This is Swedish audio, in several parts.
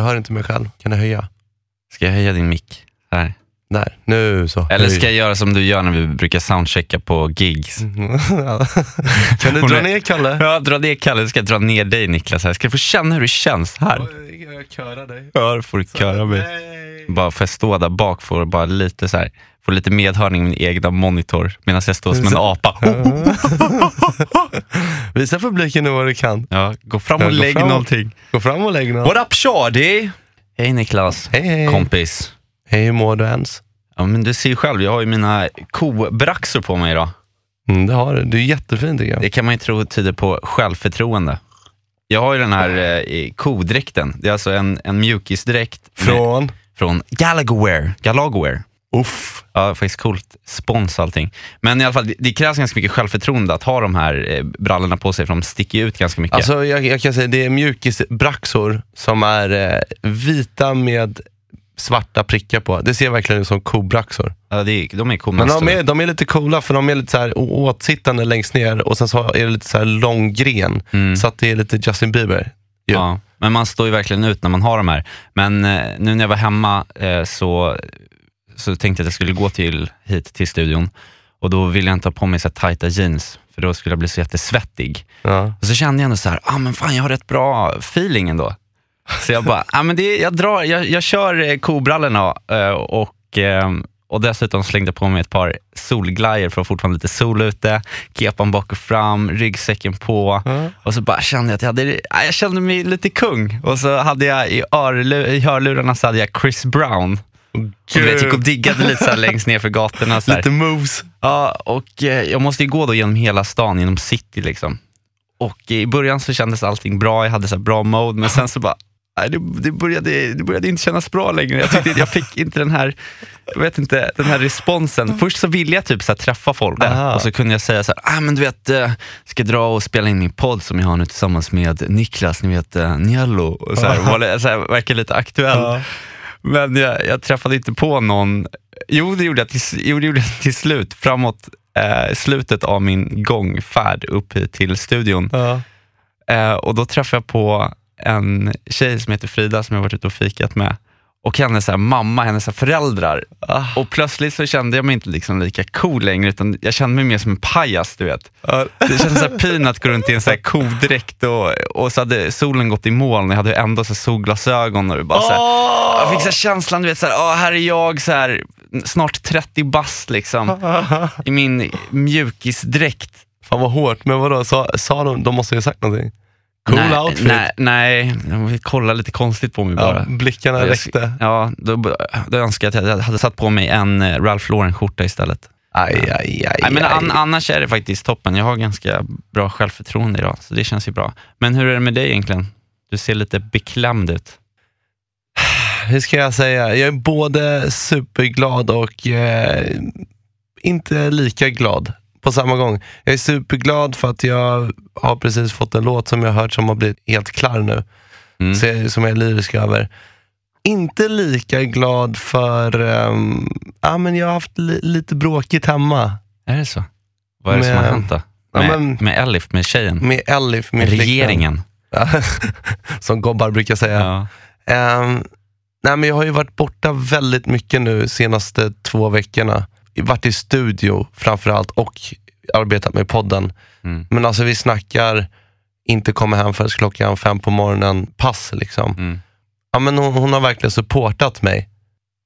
Jag hör inte mig själv. Kan du höja? Ska jag höja din mick? Här. Där, nu så. Eller ska jag göra som du gör när vi brukar soundchecka på gigs? kan du dra ner Kalle? Ja, dra ner Kalle, ska jag dra ner dig Niklas. Här. Ska jag få känna hur det känns här? Jag körar dig. Ja, då får du köra mig. Bara får jag stå där bak, får bara lite så här, får lite medhörning i min egna monitor medan jag står som en apa. Visa publiken nu vad du kan. Ja, gå fram Ja, och gå lägg fram. någonting. Gå fram och lägg något. What up shorty? Hej Niklas, Hej hej. kompis. Hej, hur mår du ens? Ja, men du ser ju själv, jag har ju mina kobraxor på mig idag. Mm, det har du. Du är jättefin tycker jag. Det kan man ju tro tyder på självförtroende. Jag har ju den här eh, kodräkten. Det är alltså en, en mjukisdräkt med- Från? från Galagwear. Galagwear. Uff. Ja, faktiskt coolt. Spons allting. Men i alla fall, det, det krävs ganska mycket självförtroende att ha de här eh, brallorna på sig, för de sticker ut ganska mycket. Alltså jag, jag kan säga det är mjukisbraxor som är eh, vita med svarta prickar på. Det ser verkligen ut som kobraxor. ja, det är, de är coola. Men de är, de är lite coola för de är lite så här åtsittande längst ner och sen så är det lite så här lång gren. Mm. Så att det är lite Justin Bieber. ju. Ja, men man står ju verkligen ut när man har de här. Men eh, nu när jag var hemma eh, så, så tänkte jag att jag skulle gå till, hit till studion och då ville jag inte ha på mig så här tajta jeans för då skulle jag bli så jättesvettig. Ja. Och så kände jag ändå så här, ah, men fan jag har rätt bra feeling ändå. Så jag bara, ah, men det, jag, drar, jag, jag kör eh, kobrallorna eh, och, eh, och dessutom slängde på mig ett par solglajjor för att fortfarande lite sol ute, kepan bak och fram, ryggsäcken på. Och så bara kände jag att jag, hade, ah, jag kände mig lite kung. Och så hade jag i, örlu, i hörlurarna så hade jag Chris Brown. Och du vet, gick och diggade lite så längst ner för gatorna. Så. Lite moves. Ja, och eh, jag måste ju gå då genom hela stan, genom city liksom. Och i början så kändes allting bra, jag hade så bra mode, men sen så bara, det, det, började, det började inte kännas bra längre. Jag tyckte jag fick inte den här, jag vet inte, den här responsen. Först så ville jag typ så träffa folk Aha. och så kunde jag säga så här, ah, men du vet, eh, ska dra och spela in min podd som jag har nu tillsammans med Niklas, ni vet Niello. Och så här, var, li- så här, verkar lite aktuell. Men jag, jag träffade inte på någon. Jo, det gjorde jag till, jo, det gjorde jag till slut. Framåt eh, slutet av min gångfärd upp hit till studion. Eh, och då träffade jag på en tjej som heter Frida som jag varit ute och fikat med. Och hennes så här, mamma, hennes så här, föräldrar. Och plötsligt så kände jag mig inte liksom lika cool längre, utan jag kände mig mer som en pajas, du vet. Det kändes så här pin att gå runt i en så här kodräkt och, och så hade solen gått i moln och jag hade ändå så här solglasögon och bara så här, jag fick så här känslan, du vet, så här, åh, här är jag så här, snart 30 bast liksom, i min mjukisdräkt. Fan vad hårt. Men vadå, sa, sa de, de måste ju ha sagt någonting? Cool nej, outfit. Nej, nej, de kollade lite konstigt på mig bara. Ja, blickarna Jag- räckte. Ja, då, då önskar jag att jag hade satt på mig en eh, Ralph Lauren-skjorta istället. Aj, aj, aj, Nej, men aj. an, annars är det faktiskt toppen. Jag har ganska bra självförtroende idag, så det känns ju bra. Men hur är det med dig egentligen? Du ser lite beklämd ut. Hur ska jag säga? Jag är både superglad och eh, inte lika glad på samma gång. Jag är superglad för att jag har precis fått en låt som jag har hört som har blivit helt klar nu. Mm. Så jag, som jag är lyrisk över. Inte lika glad för, um, ja men jag har haft li, lite bråkigt hemma. Är det så? Vad är det som har hänt då? Ja, Med, men- med Elif, med tjejen? Med Elif, flickvän. Regeringen? Ja, som gobbar brukar säga. Ja. Ehm, nej, men jag har ju varit borta väldigt mycket nu senaste två veckorna. Varit i studio framförallt och arbetat med podden. Mm. Men alltså vi snackar inte komma hem förrän klockan fem på morgonen, pass liksom. Mm. Ja, men hon, hon har verkligen supportat mig.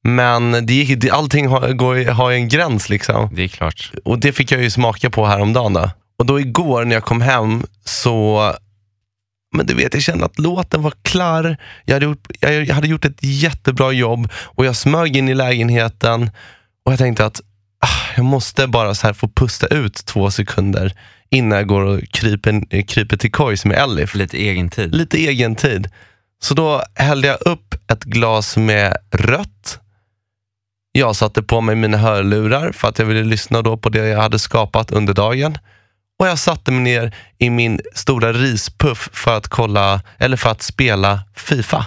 Men det, gick- det, allting har, går, har en gräns liksom. Det är klart. Och det fick jag ju smaka på häromdagen. Då. Och då igår när jag kom hem så, men du vet, jag kände att låten var klar. Jag hade, gjort, jag hade gjort ett jättebra jobb och jag smög in i lägenheten och jag tänkte att jag måste bara så här få pusta ut två sekunder innan jag går och kryper, kryper till kojs med Elif. Lite egen tid. Lite egen tid. Så då hällde jag upp ett glas med rött. Jag satte på mig mina hörlurar för att jag ville lyssna då på det jag hade skapat under dagen. Och jag satte mig ner i min stora rispuff för att kolla, eller för att spela Fifa.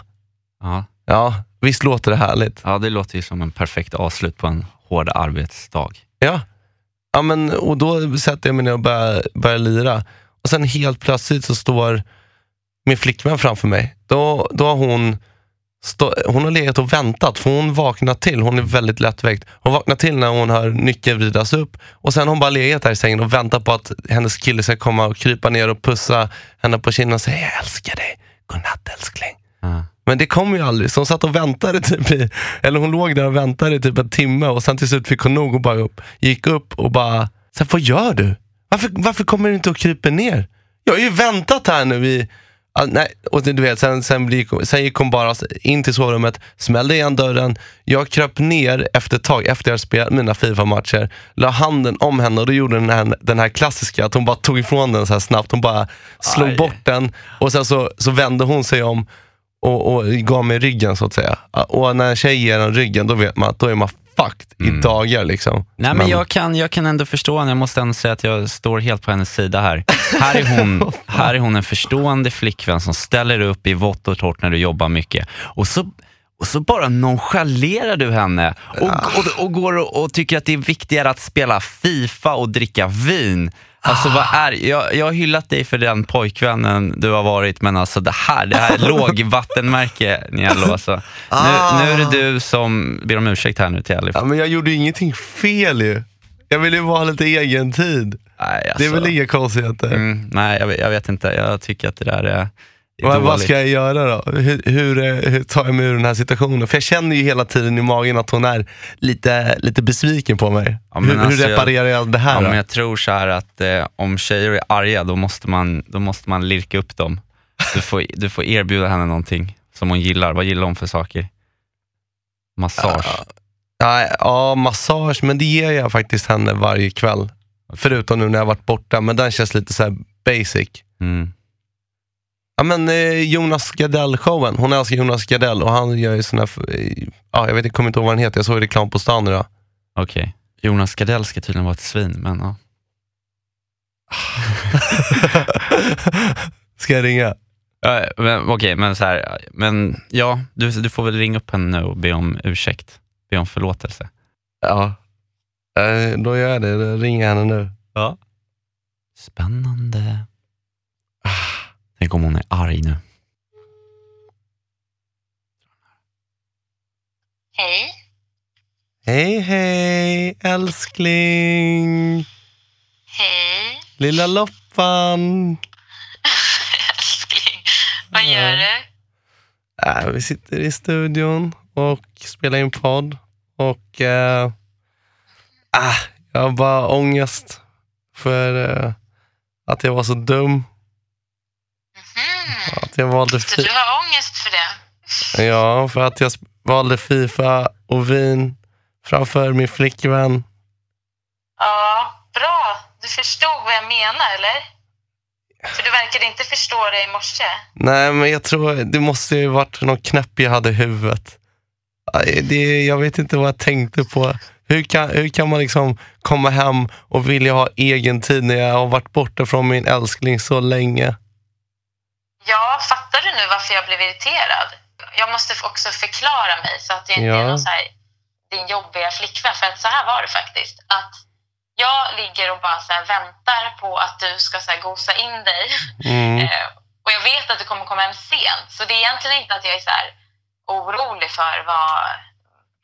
Ja. Ja, visst låter det härligt? ja, det låter ju som en perfekt avslut på en hård arbetsdag. Ja. ja men, och då sätter jag mig ner och börjar, börjar lira. Och sen helt plötsligt så står min flickvän framför mig. Då, då har hon, stå, hon har legat och väntat, för hon vaknar till. Hon är väldigt lättväckt. Hon vaknar till när hon hör nyckeln vridas upp. Och sen har hon bara legat där i sängen och väntat på att hennes kille ska komma och krypa ner och pussa henne på kinden och säga jag älskar dig. Godnatt älskling. Mm. Men det kom ju aldrig, så hon satt och väntade typ i, eller hon låg där och väntade i typ en timme och sen till slut fick hon nog och bara upp, gick upp och bara, så här, vad gör du? Varför, varför kommer du inte och kryper ner? Jag har ju väntat här nu i, ah, nej, och du vet, sen, sen, blir, sen gick hon bara in till sovrummet, smällde igen dörren, jag kröp ner efter ett tag, efter jag spelat mina Fifa-matcher, la handen om henne och då gjorde den här, den här klassiska, att hon bara tog ifrån den så här snabbt, hon bara slog Aj. bort den och sen så, så vände hon sig om och, och gav mig ryggen så att säga. Och när en tjej ger en ryggen, då vet man att då är man fucked i dagar. Liksom. Nej, men jag kan, jag kan ändå förstå henne. Jag måste ändå säga att jag står helt på hennes sida här. Här är hon, här är hon en förstående flickvän som ställer upp i vått och torrt när du jobbar mycket. Och så, och så bara nonchalerar du henne och, och, och går och, och tycker att det är viktigare att spela Fifa och dricka vin. Alltså vad är, jag, jag har hyllat dig för den pojkvännen du har varit, men alltså det här, det här är lågvattenmärke Niello. Alltså. Nu, nu är det du som ber om ursäkt här nu till Elif. Ja, men jag gjorde ju ingenting fel ju. Jag ville ju bara ha lite egen tid. Nej, Det är väl alltså. inga konstigheter. Mm, nej, jag, vet- jag vet inte. Jag tycker att det där är, är Vad, vad ska jag göra då? Hur, hur, eh, hur tar jag mig ur den här situationen? För jag känner ju hela tiden i magen att hon är lite, lite besviken på mig. Ja, hur, alltså, hur reparerar jag det här Ja, då? men jag tror så här att eh, om tjejer är arga, då måste man, då måste man lirka upp dem. Du får, du får erbjuda henne någonting som hon gillar. Vad gillar hon för saker? Massage. Ja, ja, massage, men det ger jag faktiskt henne varje kväll. Förutom nu när jag varit borta, men den känns lite så basic. Mm. Ja, men eh, Jonas Gardell-showen. Hon älskar Jonas Gardell och han gör ju såna här, eh, ja, jag vet, jag kommer inte ihåg vad den heter, jag såg reklam på stan idag. Okej. Jonas Gardell ska tydligen vara ett svin, men ja. Ska jag ringa? Ja, men, Okej, men så här, men ja, du, du får väl ringa upp henne nu och be om ursäkt. Be om förlåtelse. Ja. Eh, då gör jag det, då ringer jag henne nu. Ja. Spännande. Ah, Tänk om hon är arg nu. Hej. Hej hej älskling! Hej, Lilla Loppan! älskling. Vad gör du? Äh, vi sitter i studion och spelar in podd. Och äh, äh, jag har bara ångest för äh, att jag var så dum. Mhm. Att jag valde fi- du har ångest för det? ja, för att jag valde Fifa och vin framför min flickvän. Ja, bra. Du förstod vad jag menar, eller? För du verkade inte förstå det i morse. Nej, men jag tror det måste ju varit någon knäpp jag hade i huvudet. Det, jag vet inte vad jag tänkte på. Hur kan, hur kan man liksom komma hem och vilja ha egen tid när jag har varit borta från min älskling så länge? Ja, fattar du nu varför jag blev irriterad? Jag måste också förklara mig så att det inte Ja. är någon så här, din jobbiga flickvän. För att så här var det faktiskt. Att jag ligger och bara så väntar på att du ska så här gosa in dig. Mm. Eh, och jag vet att du kommer komma hem sent. Så det är egentligen inte att jag är så orolig för vad,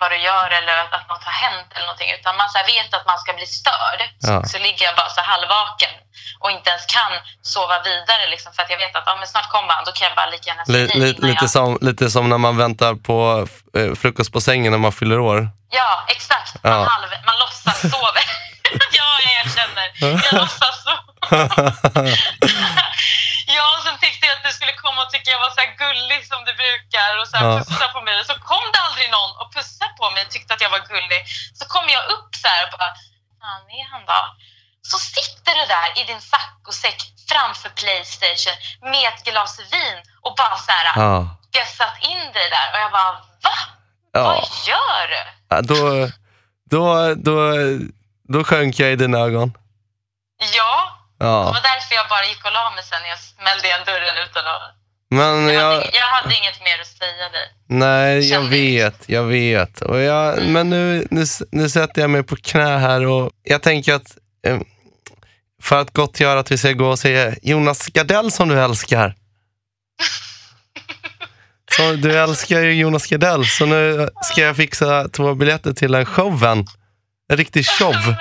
vad du gör eller att, något har hänt eller någonting. Utan man så vet att man ska bli störd. Så, Ja. så ligger jag bara så halvvaken och inte ens kan sova vidare. Liksom, för att jag vet att ja, men snart kommer han. Då kan jag bara lika gärna Li, säga li, innan lite, jag... som, lite som när man väntar på eh, frukost på sängen när man fyller år. Ja, exakt. Man, Ja. halv, man låtsas sover. ja, jag erkänner. Jag låtsas sova. ja, och sen tyckte jag att du skulle komma och tycka jag var så gullig som du brukar och så här Ja. pussa på mig. Så kom det aldrig någon och pussade på mig och tyckte att jag var gullig. Så kom jag upp så här och bara, fan är han då? Så sitter du där i din saccosäck framför Playstation med ett glas vin och bara så här Ja. bjässat in dig där och jag bara va? Ja. Vad gör du? Ja, Då, då, då, då sjönk jag i dina ögon. Ja, det Ja. var därför jag bara gick och la mig sen när jag smällde igen dörren utan att... Men Jag, jag, hade, jag hade inget mer att säga dig. nej, jag vet, jag vet. Och jag, men nu, nu, nu sätter jag mig på knä här och jag tänker att eh, för att gottgöra att vi ska gå och se Jonas Gardell som du älskar. Så du älskar ju Jonas Gardell, så nu ska jag fixa två biljetter till den showen. En riktig show.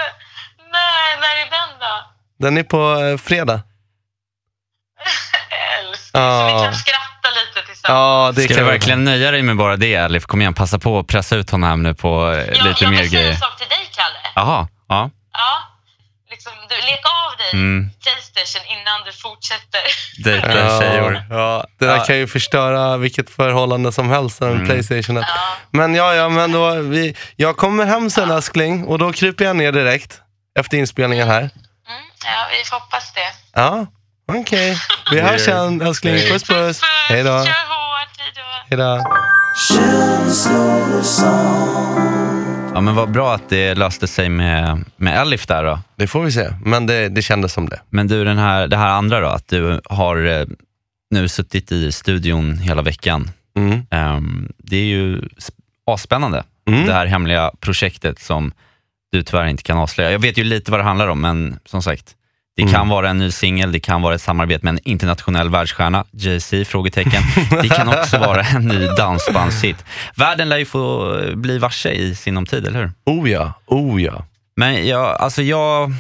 Nej, när är den då? Den är på eh, fredag. Älskling, så vi Ja. kan skratta lite tillsammans. Ja, det Ska kan du vi- verkligen nöja dig med bara det, Alif? Kom igen, passa på att pressa ut honom här nu på eh, jag, lite jag mer kan säga grejer. en sak till dig, Kalle. Jaha, ja. Ja, liksom, du, lek av dig Mm. Playstation innan du fortsätter. Dejta Ja. tjejor. Ja, det där Ja. kan ju förstöra vilket förhållande som helst, den Mm. Playstationen. Ja. Men ja, ja, men då, vi, jag kommer hem sen älskling och då kryper jag ner direkt efter inspelningen här. Ja, vi får hoppas det. Ja, okej. Vi hörs sen älskling. Puss puss. Hej då. Kör hårt, hej då. Ja, men vad bra att det löste sig med, med Alif där då. Det får vi se, men det, det kändes som det. Men du, den här, det här andra då, att du har eh, nu suttit i studion hela veckan. Mm. Ehm, det är ju sp- asspännande, Mm. det här hemliga projektet som du tyvärr inte kan avslöja. Jag vet ju lite vad det handlar om, men som sagt, det Mm. kan vara en ny singel, det kan vara ett samarbete med en internationell världsstjärna, Jay-Z? Frågetecken. Det kan också vara en ny dansbandshit. Världen lär ju få eh, bli varse i sinom tid, eller hur? Oh ja, oh ja. Men jag, alltså jag,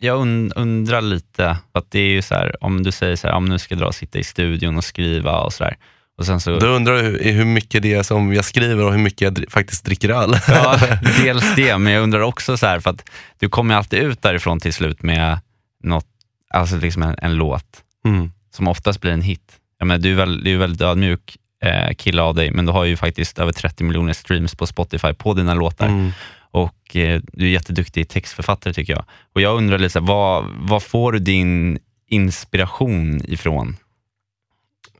jag und, undrar lite, att det är ju så här, om du säger så här, om nu ska jag dra och sitta i studion och skriva och så där. Och sen så, Då undrar du hur, mycket det är som jag skriver och hur mycket jag dri- faktiskt dricker öl. ja, dels det, men jag undrar också så här, för att du kommer alltid ut därifrån till slut med något, alltså liksom en, en låt Mm. som oftast blir en hit. Jag menar, du är väl, du är väldigt ödmjuk eh, kille av dig, men du har ju faktiskt över 30 miljoner streams på Spotify på dina låtar. Mm. och eh, du är jätteduktig textförfattare tycker jag. Och jag undrar här, vad, vad får du din inspiration ifrån?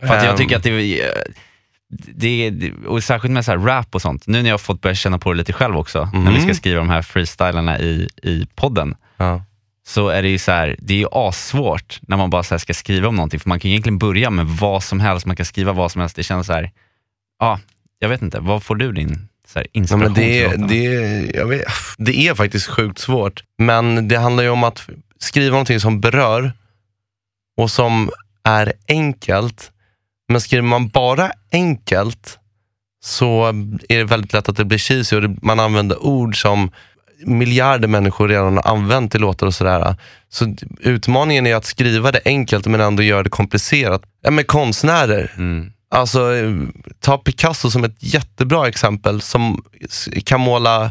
För att jag Ehm, tycker att det är, det, och särskilt med så här rap och sånt, nu när jag har fått börja känna på det lite själv också, när vi ska Mm. skriva de här freestylarna i, i podden, Ja. så är det ju så här, det är ju assvårt när man bara ska skriva om någonting, för man kan ju egentligen börja med vad som helst, man kan skriva vad som helst, det känns så här, ja, jag vet inte, vad får du din så här, Ja, inspiration men det, det, jag vet, det är faktiskt sjukt svårt. Men det handlar ju om att skriva någonting som berör och som är enkelt. Men skriver man bara enkelt så är det väldigt lätt att det blir cheesy och det, man använder ord som miljarder människor redan har använt i låtar och sådär. Så utmaningen är att skriva det enkelt men ändå göra det komplicerat. Ja, med konstnärer, Mm. Alltså, ta Picasso som ett jättebra exempel som kan måla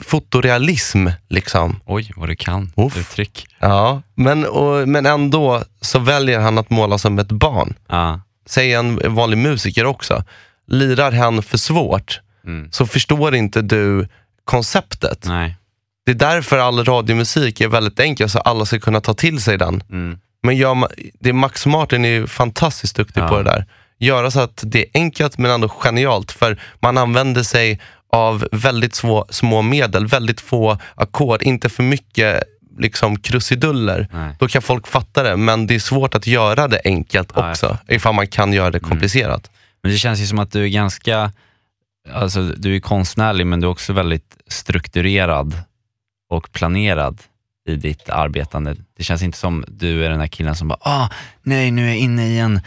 fotorealism. Liksom. Oj, vad du kan. Uff. Uttryck. Ja, men, och, men ändå så väljer han att måla som ett barn. Ja. Säg en vanlig musiker också. Lirar hen för svårt Mm. så förstår inte du konceptet. Nej. Det är därför all radiomusik är väldigt enkel, så alla ska kunna ta till sig den. Mm. Men gör det är Max Martin är ju fantastiskt duktig Ja. på det där. Göra så att det är enkelt men ändå genialt. För man använder sig av väldigt små, små medel, väldigt få ackord, inte för mycket liksom krusiduller. Nej. Då kan folk fatta det, men det är svårt att göra det enkelt Ja, också. Ifall man kan göra det Mm. komplicerat. Men det känns ju som att du är ganska, alltså du är konstnärlig men du är också väldigt strukturerad och planerad i ditt arbetande. Det känns inte som du är den här killen som bara, ah, nej nu är jag inne i en,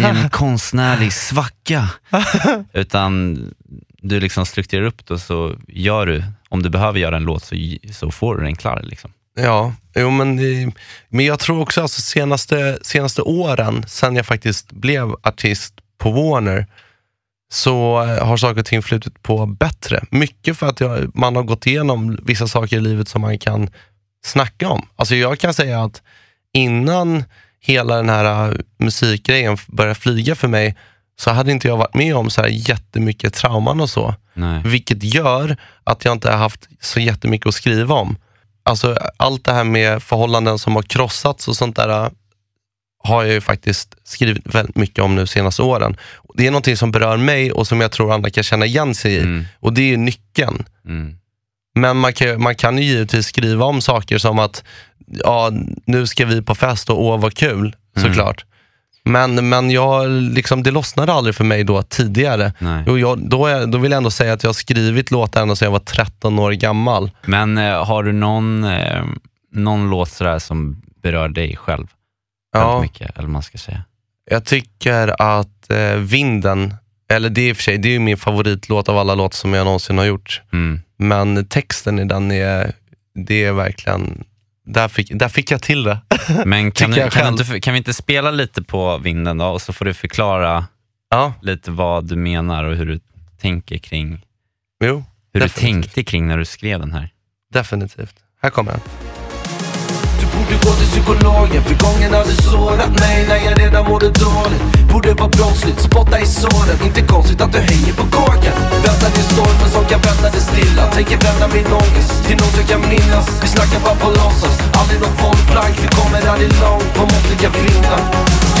i en konstnärlig svacka. Utan du liksom strukturerar upp det och så gör du, om du behöver göra en låt så, så får du den klar. Liksom. Ja, jo, men, men jag tror också alltså senaste, senaste åren, sen jag faktiskt blev artist på Warner, så eh, har saker och ting flutit på bättre. Mycket för att jag, man har gått igenom vissa saker i livet som man kan snacka om. Alltså jag kan säga att innan hela den här eh, musikgrejen började flyga för mig, så hade inte jag varit med om så här jättemycket trauman och så. Nej. Vilket gör att jag inte har haft så jättemycket att skriva om. Alltså allt det här med förhållanden som har krossats och sånt där äh, har jag ju faktiskt skrivit väldigt mycket om nu senaste åren. Det är någonting som berör mig och som jag tror andra kan känna igen sig i. Mm. Och det är ju nyckeln. Mm. Men man kan, man kan ju givetvis skriva om saker som att, ja, nu ska vi på fest och åh vad kul, Mm. Men, men jag, liksom, det lossnade aldrig för mig då tidigare. Nej. Och jag, då, då vill jag ändå säga att jag har skrivit låtar ända sedan jag var 13 år gammal. Men eh, har du någon, eh, någon låt sådär som berör dig själv Ja, mycket? Eller man ska säga. jag tycker att eh, Vinden, eller det är i och för sig, det är ju min favoritlåt av alla låtar som jag någonsin har gjort. Mm. Men texten i den är, det är verkligen, där fick, där fick jag till det. Men kan, du, kan, inte, kan vi inte spela lite på vinden då och så får du förklara Ja, lite vad du menar och hur du tänker kring jo, hur Definitivt. du tänkte kring när du skrev den här. definitivt. Här kommer den. Du borde gå till psykologen för gången hade sårat mig när jag redan mådde dåligt. Borde vara brottsligt, spotta i såren. Inte konstigt att du hänger på kåken Väntar till stormen som kan vända det stilla. Tänker vända min ångest till något jag kan minnas. Vi snackar bara på låtsas, aldrig något bollplank Vi kommer aldrig långt. På måttliga vindar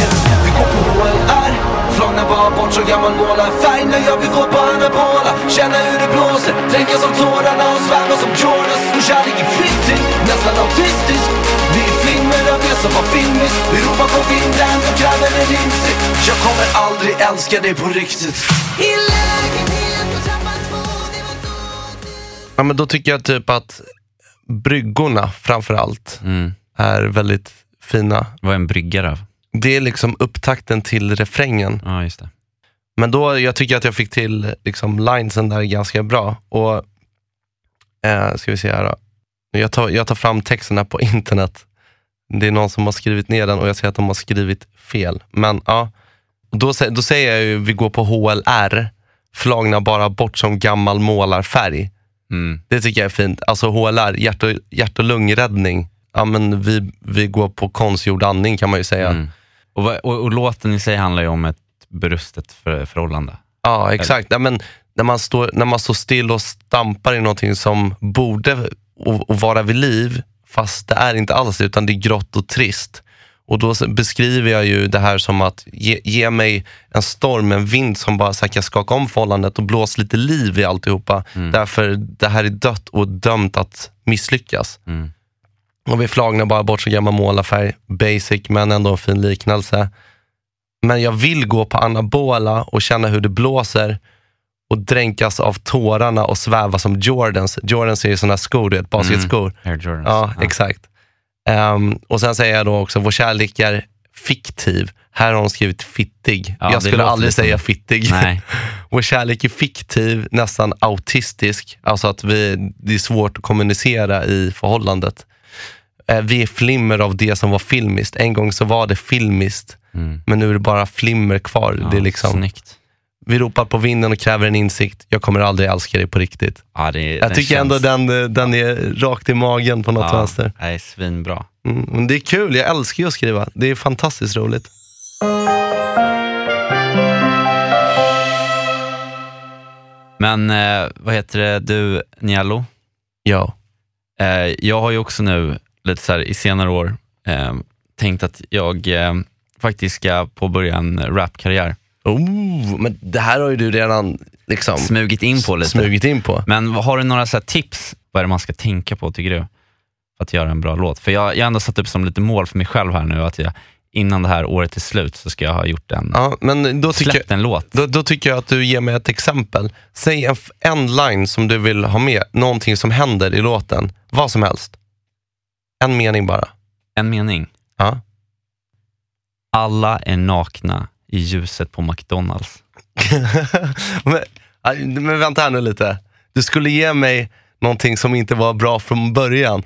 yeah. Vi går på HLR Flagnar bara bort så gammal målarfärg när jag vill gå på anabola Känna hur det blåser, dränkas av tårarna och sväva som Jordans Och kärlek är flyktig, nästan autistisk. Vi är flimmer av det som var filmiskt. Vi ropar på vinden och kräver en insikt. Jag kommer aldrig älska dig på riktigt. I lägenhet på trappan två, det var då Ja, men då tycker jag typ att bryggorna framför allt Mm. är väldigt fina. Vad är en bryggare av? Det är liksom upptakten till refrängen. Ja, just det. Men då, jag tycker att jag fick till liksom linesen där ganska bra. Och eh, ska vi se här då. Jag tar, jag tar fram texten här på internet. Det är någon som har skrivit ner den och jag ser att de har skrivit fel. Men ja, då, då säger jag ju vi går på HLR, flagna bara bort som gammal målarfärg. Mm. Det tycker jag är fint. Alltså HLR, hjärt och, hjärt och lungräddning. Ja, men vi, vi går på konstgjord andning kan man ju säga. Mm. Och, vad- och, och låten i sig handlar ju om ett brustet för, förhållande. Ja, exakt. Ja, men när, man står, när man står still och stampar i någonting som borde o- o- vara vid liv, fast det är inte alls utan det är grått och trist. Och då beskriver jag ju det här som att ge, ge mig en storm, en vind som bara så kan skaka om förhållandet och blåsa lite liv i alltihopa. Därför det här är dött och dömt att misslyckas. Mm. Och vi flagnar bara bort så gammal målarfärg, basic men ändå en fin liknelse. Men jag vill gå på anabola och känna hur det blåser och dränkas av tårarna och sväva som Jordans. Jordans är ju sådana skor, du vet, basketskor. Air Jordans. Ja, exakt. Ehm, och sen säger jag då också, vår kärlek är fiktiv. Här har hon skrivit fittig. Ja, jag skulle aldrig lite- säga fittig. Nej. Vår kärlek är fiktiv, nästan autistisk. Alltså att vi, det är svårt att kommunicera i förhållandet. Eh, Vi är flimmer av det som var filmiskt. En gång så var det filmiskt, Mm. men nu är det bara flimmer kvar. Ja, det är liksom, Snyggt. vi ropar på vinden och kräver en insikt. Jag kommer aldrig älska dig på riktigt. Ja, det, Jag tycker känns, ändå den, eh, den är rakt i magen på något ja, vänster. Nej, svinbra. Mm, men det är kul, jag älskar ju att skriva. Det är fantastiskt roligt. Men eh, vad heter det, du Nialo? Ja. Eh, jag har ju också nu, lite så här, i senare år, eh, tänkt att jag eh, faktiskt ska påbörja en rapkarriär. Oh, men det här har ju du redan liksom Smugit in på lite. smugit in på. Men har du några så tips, vad är det man ska tänka på tycker du? För att göra en bra låt. För jag jag har ändå satt upp som lite mål för mig själv här nu, att jag, innan det här året är slut så ska jag ha gjort en, Ja, men då släppt en låt. då, då tycker jag att du ger mig ett exempel. Säg en, en line som du vill ha med, någonting som händer i låten. Vad som helst. En mening bara. En mening. Ja. Alla är nakna i ljuset på McDonalds. men, men vänta här nu lite. Du skulle ge mig någonting som inte var bra från början.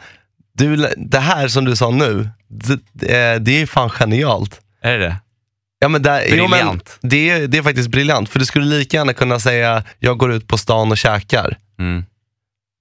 Du, det här som du sa nu, det, det, är fan genialt. Är det? Ja, men där, jo, men Briljant. det, är, det är faktiskt briljant, för du skulle lika gärna kunna säga, jag går ut på stan och käkar. Mm.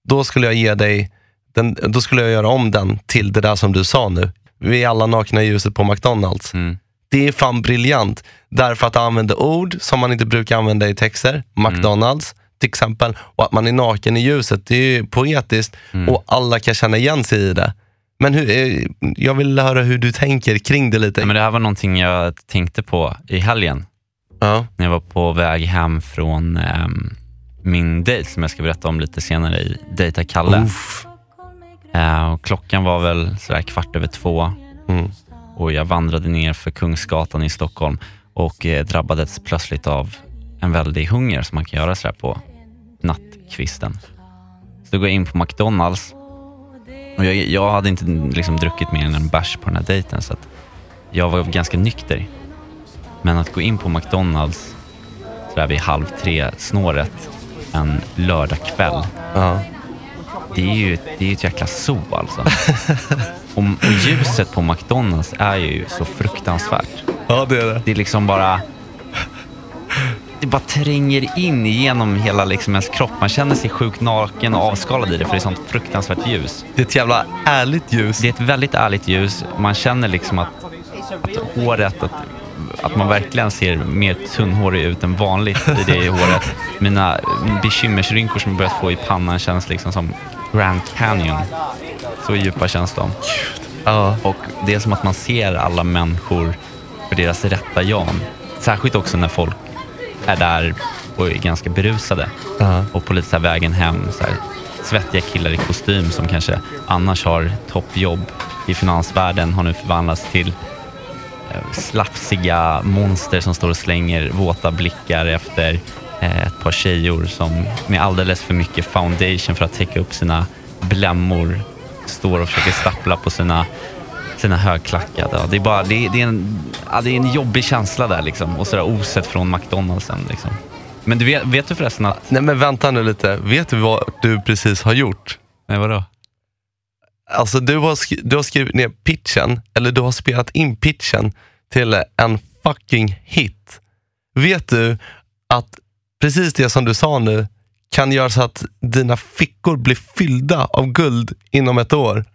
Då skulle jag ge dig, den, då skulle jag göra om den till det där som du sa nu. Vi är alla nakna i ljuset på McDonalds. Mm. Det är fan briljant, därför att du använder ord som man inte brukar använda i texter. McDonalds, till exempel och att man är naken i ljuset. Det är ju poetiskt Mm. och alla kan känna igen sig i det. Men hur, eh, jag vill höra hur du tänker kring det lite. Ja, men det här var någonting jag tänkte på i helgen. Ja. när jag var på väg hem från ehm, min dejt som jag ska berätta om lite senare i Dejta Kalle. Uff. Eh, och klockan var väl sådär kvart över två Mm. och jag vandrade ner för Kungsgatan i Stockholm och eh, drabbades plötsligt av en väldig hunger som man kan göra sådär på nattkvisten. Så då går jag in på McDonalds och jag, jag hade inte liksom druckit mer än en bärs på den här dejten så att jag var ganska nykter. Men att gå in på McDonalds sådär vid halv tre snåret en lördagkväll Ja. Det är ju det är ett jäkla zoo alltså. och, och ljuset på McDonalds är ju så fruktansvärt. ja, det är det. Det är liksom bara... Det bara tränger in genom hela liksom ens kropp. Man känner sig sjukt naken och avskalad i det för det är sånt fruktansvärt ljus. Det är ett jävla ärligt ljus. Det är ett väldigt ärligt ljus. Man känner liksom att, att håret, att, att man verkligen ser mer tunnhårig ut än vanligt i det håret. Mina bekymmersrynkor som jag börjat få i pannan känns liksom som Grand Canyon. Så djupa känns de. Ja. Och det är som att man ser alla människor för deras rätta Jan. Särskilt också när folk är där och är ganska berusade. Och på lite så här vägen hem, så här, svettiga killar i kostym som kanske annars har toppjobb i finansvärlden har nu förvandlats till slafsiga monster som står och slänger våta blickar efter eh, ett par tjejor som med alldeles för mycket foundation för att täcka upp sina blämmor står och försöker stappla på sina, sina högklackade. Det är, bara, det, är, det, är en, ja, det är en jobbig känsla där liksom. Och sådär oset från McDonaldsen. Liksom. Men du vet, vet du förresten att... Nej men vänta nu lite. Vet du vad du precis har gjort? Nej, vadå? Alltså du har, du har skrivit ner pitchen, eller du har spelat in pitchen till en fucking hit. Vet du att precis det som du sa nu kan göra så att dina fickor blir fyllda av guld inom ett år?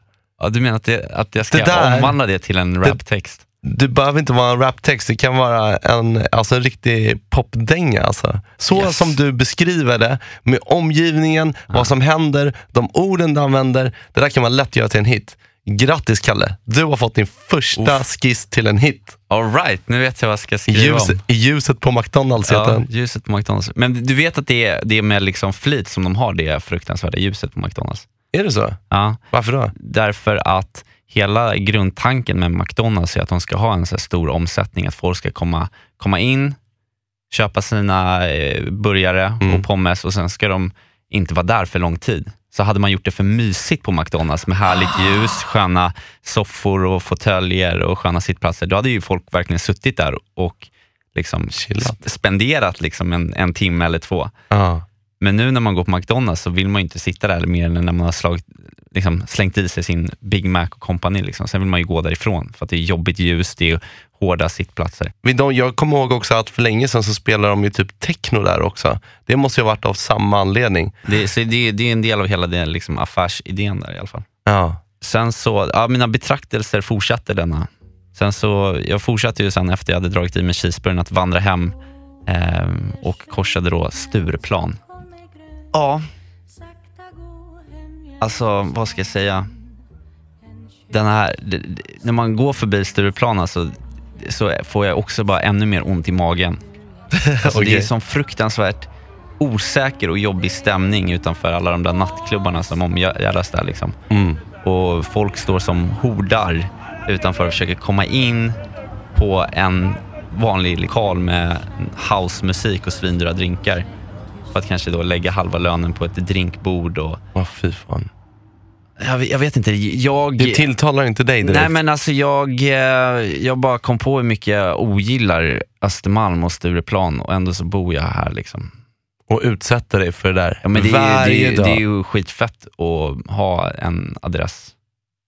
Ja, du menar att, det, att jag ska Det där- omvandla det till en raptext? Det behöver inte vara en raptext, det kan vara en, alltså en riktig popdänga. Alltså. Så Yes. som du beskriver det, med omgivningen, vad som händer, de orden du använder. Det där kan man lätt göra till en hit. Grattis Kalle, du har fått din första skiss till en hit. All right, nu vet jag vad jag ska skriva ljus, om. Ljuset på McDonalds heter Ja, den. ljuset på McDonalds. Men du vet att det är, det är med liksom flit som de har det fruktansvärda ljuset på McDonalds? Är det så? Ja, Varför då? därför att hela grundtanken med McDonalds är att de ska ha en så stor omsättning, att folk ska komma, komma in, köpa sina eh, burgare Mm. och pommes och sen ska de inte vara där för lång tid. Så hade man gjort det för mysigt på McDonalds med härligt ljus, sköna soffor och fåtöljer och sköna sittplatser, då hade ju folk verkligen suttit där och liksom spenderat liksom en, en timme eller två. Ja. Men nu när man går på McDonalds så vill man ju inte sitta där mer än när man har slagit, liksom, slängt i sig sin Big Mac och company. Liksom. Sen vill man ju gå därifrån för att det är jobbigt ljus, det är hårda sittplatser. Jag kommer ihåg också att för länge sedan så spelade de ju typ techno där också. Det måste ju ha varit av samma anledning. Det, så det, det är en del av hela den liksom, affärsidén där i alla fall. Ja. Sen så, ja, mina betraktelser fortsatte denna. Sen så, jag fortsatte ju sen efter jag hade dragit i mig cheeseburgern att vandra hem eh, och korsade då Stureplan. Ja, alltså vad ska jag säga? Den här, när man går förbi Stureplan alltså, så får jag också bara ännu mer ont i magen. Alltså, Det är som fruktansvärt osäker och jobbig stämning utanför alla de där nattklubbarna som omgärdas där. Liksom Mm. och folk står som hordar utanför och försöker komma in på en vanlig lokal med housemusik och svindyra drinkar. För att kanske då lägga halva lönen på ett drinkbord och... Åh, fy fan. Jag, vet- jag vet inte, jag... Det tilltalar inte dig direkt. Nej men alltså jag, eh, jag bara kom på hur mycket jag ogillar Östermalm och Stureplan och ändå så bor jag här liksom. Och utsätter dig för det där Ja, men det, är, ju- det, varje är, ju- dag. det är ju skitfett att ha en adress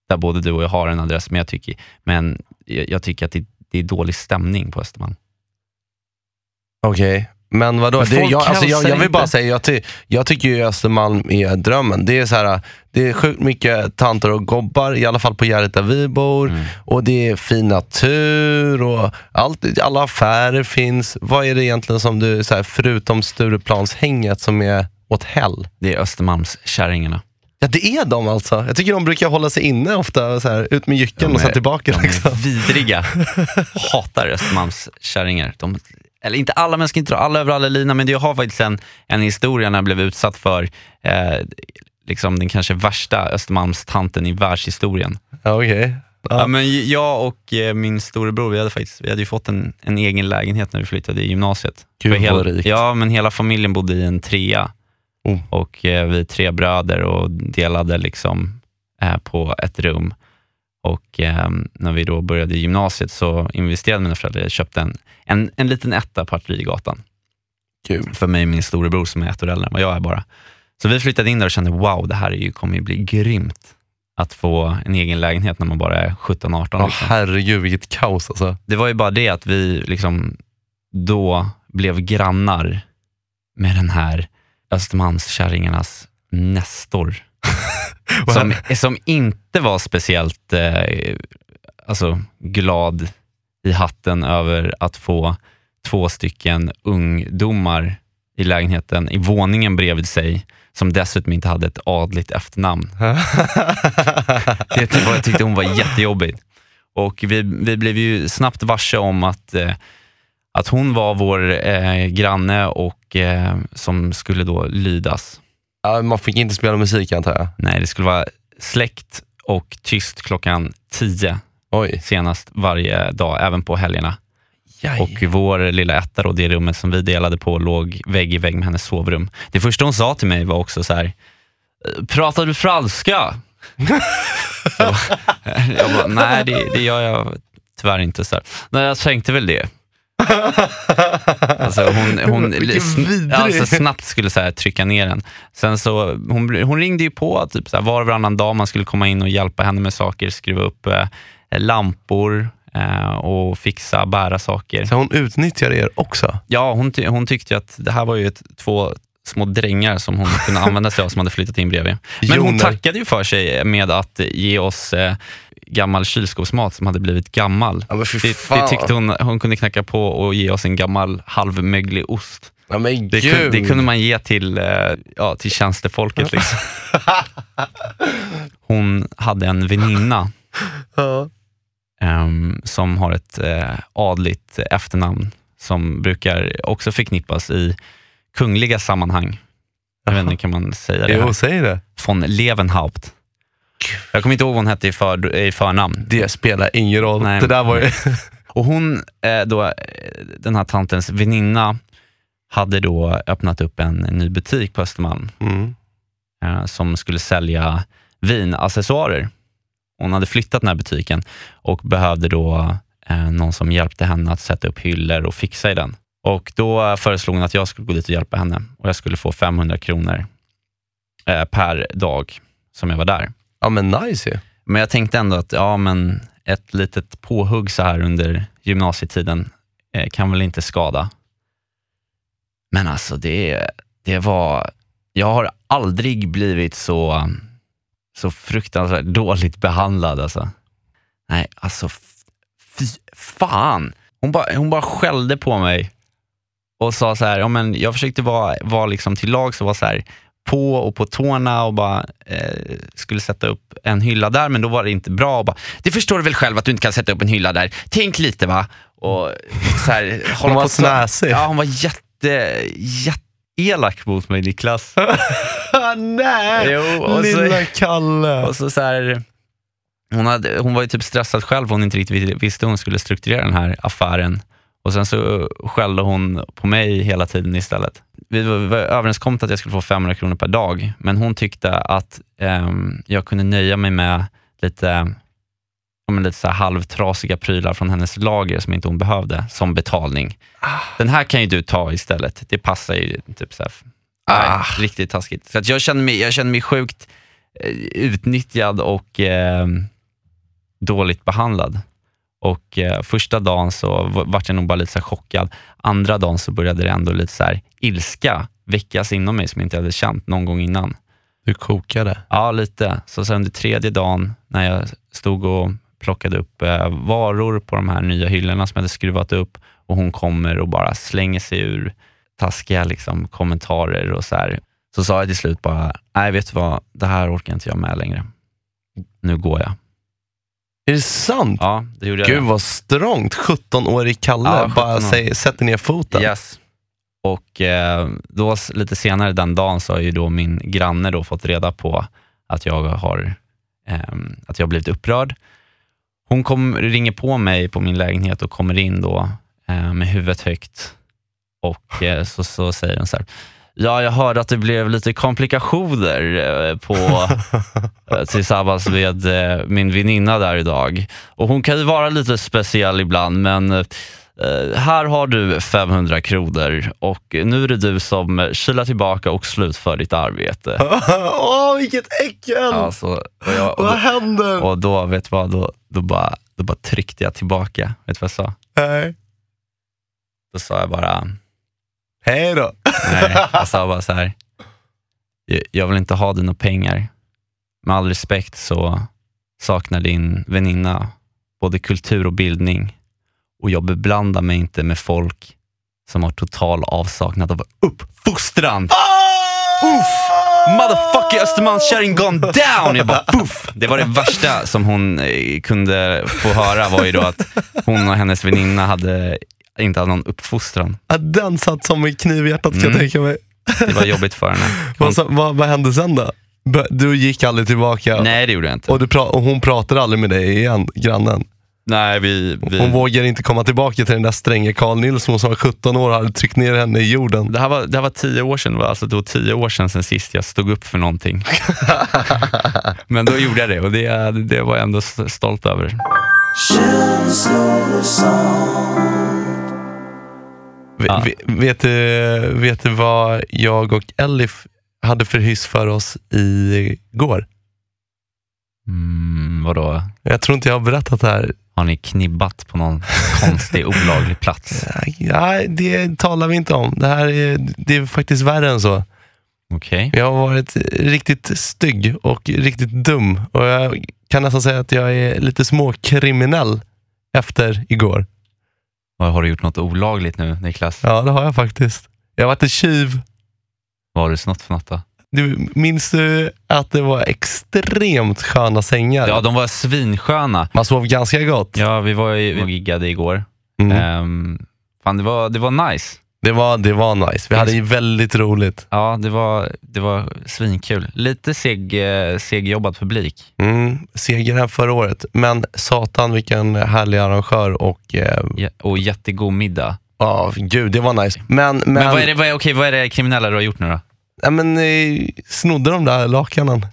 där både du och jag har en adress, men jag tycker, men jag, jag tycker att det, det är dålig stämning på Östermalm. Okej, Men vadå, Men det, jag, alltså jag, jag vill bara inte. säga, jag, ty, jag tycker ju Östermalm är drömmen. Det är, så här, det är sjukt mycket tanter och gobbar, i alla fall på Gärdet där vi bor. Mm. Och det är fin natur och allt, alla affärer finns. Vad är det egentligen som du, så här, förutom Stureplanshänget, som är åt hell? Det är Östermalmskärringarna. Ja, det är de alltså. Jag tycker de brukar hålla sig inne ofta, så här, ut med jycken De och sen tillbaka. De Liksom. är vidriga. Hatar Östermalmskärringar. De, eller inte alla, men jag ska inte dra alla över alla lina, men jag har faktiskt en, en historia när jag blev utsatt för eh, liksom den kanske värsta Östermalmstanten i världshistorien. Ja, okej. Ja. Ja. men jag och eh, min storebror, vi hade, faktiskt, vi hade ju fått en, en egen lägenhet när vi flyttade i gymnasiet. Gud, För hela, vad rikt. Ja, men hela familjen bodde i en trea. Oh. Och eh, vi tre bröder och delade liksom eh, på ett rum. Och eh, när vi då började gymnasiet så investerade mina föräldrar, jag köpte en, en, en liten etta på Artillerigatan. Kul. För mig och min storebror som är ett år äldre än vad jag är bara. Så vi flyttade in där och kände, wow, det här är ju, kommer ju bli grymt. Att få en egen lägenhet när man bara är 17-18. Ja, liksom. herregud, vilket kaos alltså. Det var ju bara det att vi liksom då blev grannar med den här Östermalmskärringarnas Nestor. som, som inte var speciellt eh, alltså, glad i hatten över att få två stycken ungdomar i lägenheten, i våningen bredvid sig, som dessutom inte hade ett adligt efternamn. Det var, jag tyckte hon var jättejobbigt. Och vi, vi blev ju snabbt varse om att, eh, att hon var vår eh, granne och eh, som skulle då lydas. Ja, man fick inte spela musik antar jag. Nej, det skulle vara släckt och tyst klockan 10 Oj. senast varje dag, även på helgerna. Jaj. Och vår lilla etta, då, det rummet som vi delade på, låg vägg i vägg med hennes sovrum. Det första hon sa till mig var också så här, "Eh, pratar du franska? så, jag bara, nej det, det gör jag tyvärr inte. Så här. Nej, jag tänkte väl det. Alltså hon, hon sn- alltså snabbt skulle så trycka ner den. Sen så, hon, hon ringde ju på typ, så här, var och varannan dag man skulle komma in och hjälpa henne med saker, skruva upp eh, lampor eh, och fixa, bära saker. Så hon utnyttjar er också? Ja, hon, ty- hon tyckte att det här var ju ett, två små drängar som hon kunde använda sig av som hade flyttat in bredvid. Men hon Joner. tackade ju för sig med att ge oss eh, gammal kylskåpsmat som hade blivit gammal. Ja, Det, det tyckte hon, hon kunde knacka på och ge oss en gammal halvmöglig ost. Ja, Det, gud. kun, det kunde man ge till, eh, ja, till tjänstefolket. Liksom. Hon hade en väninna ehm, som har ett eh, adligt efternamn som brukar också förknippas i kungliga sammanhang. Jag vet inte, kan man säga det? Jo, säg det. Von Levenhaupt. Jag kommer inte ihåg vad hon hette i, för, i förnamn. Det spelar ingen roll. Nej. Det där var ju... Och hon, eh, då, eh, den här tantens väninna, hade då öppnat upp en ny butik på Östermalm Mm. eh, som skulle sälja vinaccessoarer. Hon hade flyttat den här butiken och behövde då någon som hjälpte henne att sätta upp hyllor och fixa i den. Och Då föreslog hon att jag skulle gå dit och hjälpa henne och jag skulle få 500 kronor per dag som jag var där. Ja, men nice ju. Men jag tänkte ändå att ja, men ett litet påhugg så här under gymnasietiden eh, kan väl inte skada. Men alltså det, det var, jag har aldrig blivit så, så fruktansvärt dåligt behandlad. Alltså. Nej, alltså fy fan. Hon bara, hon bara skällde på mig och sa så här, ja, men jag försökte vara, vara liksom till lag och var så här på och på tårna och bara eh, skulle sätta upp en hylla där, men då var det inte bra. Och bara, det förstår du väl själv att du inte kan sätta upp en hylla där. Tänk lite va. Och så här, hålla var så- snäsig. Ja, hon var jätte, jätteelak mot mig Niklas. Nej! Jo, och så- Lilla Kalle. Och så, så här, hon, hade, hon var ju typ stressad själv, hon inte riktigt visste hur hon skulle strukturera den här affären. Och Sen så skällde hon på mig hela tiden istället. Vi var, överenskommet att jag skulle få 500 kronor per dag, men hon tyckte att ehm, jag kunde nöja mig med lite, men lite så halvtrasiga prylar från hennes lager som inte hon behövde som betalning. Den här kan ju du ta istället. Det passar ju. Typ så här. Ah. Nej, riktigt taskigt. Så att jag, känner mig, jag känner mig sjukt eh, utnyttjad och eh, dåligt behandlad. Och eh, första dagen så vart jag nog bara lite så chockad. Andra dagen så började det ändå lite så här ilska väckas inom mig som jag inte hade känt någon gång innan. Du kokade. Ja, lite. Så sen under tredje dagen när jag stod och plockade upp eh, varor på de här nya hyllorna som jag hade skruvat upp och hon kommer och bara slänger sig ur taskiga liksom, kommentarer och så här. Så sa jag till slut bara, nej vet du vad, det här orkar inte jag med längre. Nu går jag. Är det sant? Ja, det gjorde jag. Gud vad strångt. 17-årig Kalle Ja, 17 bara säger, sätter ner foten. Yes. Och eh, då lite senare den dagen så har ju då min granne då fått reda på att jag har ehm, att jag blivit upprörd. Hon kom, ringer på mig på min lägenhet och kommer in då eh, med huvudet högt och eh, så, så säger hon så här, Ja, jag hörde att det blev lite komplikationer eh, på, eh, tillsammans med eh, min väninna där idag. Och hon kan ju vara lite speciell ibland, men här har du 500 kronor och nu är det du som kilar tillbaka och slutför ditt arbete. Åh, vilket äckel! Alltså, och, jag, och, vad då, händer? och då, vet du vad, då, då, bara, då bara tryckte jag tillbaka. Vet du vad jag sa? Nej. Då sa jag bara, Hej då. nej, jag sa bara så här. "Jag- vill inte ha dina pengar. Med all respekt så saknar din väninna både kultur och bildning och jag beblandar mig inte med folk som har total avsaknad av uppfostran. Uff! Motherfucker Östermalmskärring gone down! Jag bara puff! Det var det värsta som hon eh, kunde få höra var ju då att hon och hennes väninna hade inte hade någon uppfostran. Ja, Den satt som en kniv i hjärtat kan Mm. jag tänka mig. Det var jobbigt för henne. Hon, Vad, sa- vad, vad hände sen då? Bö- Du gick aldrig tillbaka nej, det gjorde jag inte. och, du pra- och hon pratade aldrig med dig igen, grannen. nej, vi, vi, Hon vågar inte komma tillbaka till den där stränge Carl Nilsson som var 17 år och hade tryckt ner henne i jorden. det, här var, det här var tio år sedan, det var alltså då tio år sedan, sen sist jag stod upp för någonting. Men då gjorde jag det och det, det var jag ändå s- stolt över. V- Ja. vet, du, vet du vad jag och Elif hade för hyss för oss igår? Mm, vadå? Jag tror inte jag har berättat det här. Har ni knibbat på någon konstig olaglig plats? Ja, det talar vi inte om. Det här är, det är faktiskt värre än så. Okej. Jag har varit riktigt stygg och riktigt dum. Och jag kan nästan säga att jag är lite småkriminell efter igår. Har du gjort något olagligt nu Niklas? Ja, det har jag faktiskt. Jag har varit en tjuv. Vad har du snott för något då? Du, minns du att det var extremt sköna sängar? Ja, de var svinsköna. Man sov ganska gott. Ja, vi var ju, vi giggade igår. Mm. Ehm, fan, det var, det var nice. Det, var, det var nice. Vi hade ju väldigt roligt. Ja, det var, det var svinkul. Lite seg, eh, segjobbad publik. Mm. Seger än förra året. Men satan vilken härlig arrangör och eh, Ja, och jättegod middag. ja, gud, det var nice. Men, men, Men, vad, är det, vad, är, okej, vad är det kriminella du har gjort nu då? ja, men eh, snodde de där lakanen.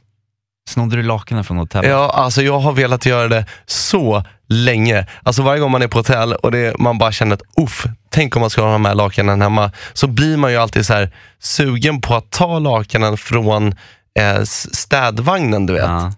Snodde du lakanen från hotellet? Ja, alltså jag har velat göra det så länge. Alltså varje gång man är på hotell och det, man bara känner att uff, tänk om man ska ha de här lakanen hemma. Så blir man ju alltid så här sugen på att ta lakanen från eh, städvagnen, du vet. Ja.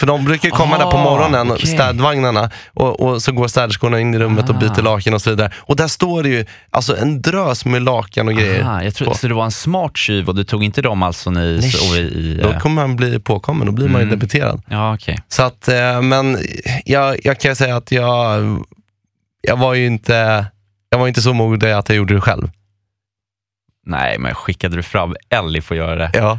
För de brukar komma där på Ah, morgonen, okej. städvagnarna, och, och så går städerskorna in i rummet och Ah. byter lakan och så vidare. Och där står det ju alltså en drös med lakan och grejer. Aha, jag tror, på. så det var en smart tjuv och du tog inte dem alltså ni Nej, i... Då eh, kommer man bli påkommen, då blir man ju Mm. debiterad. Ja, okej. Så att, eh, men jag, jag kan säga att jag, jag var ju inte, jag var inte så modig att jag gjorde det själv. Nej, men skickade du fram Ellie för att göra det? Ja.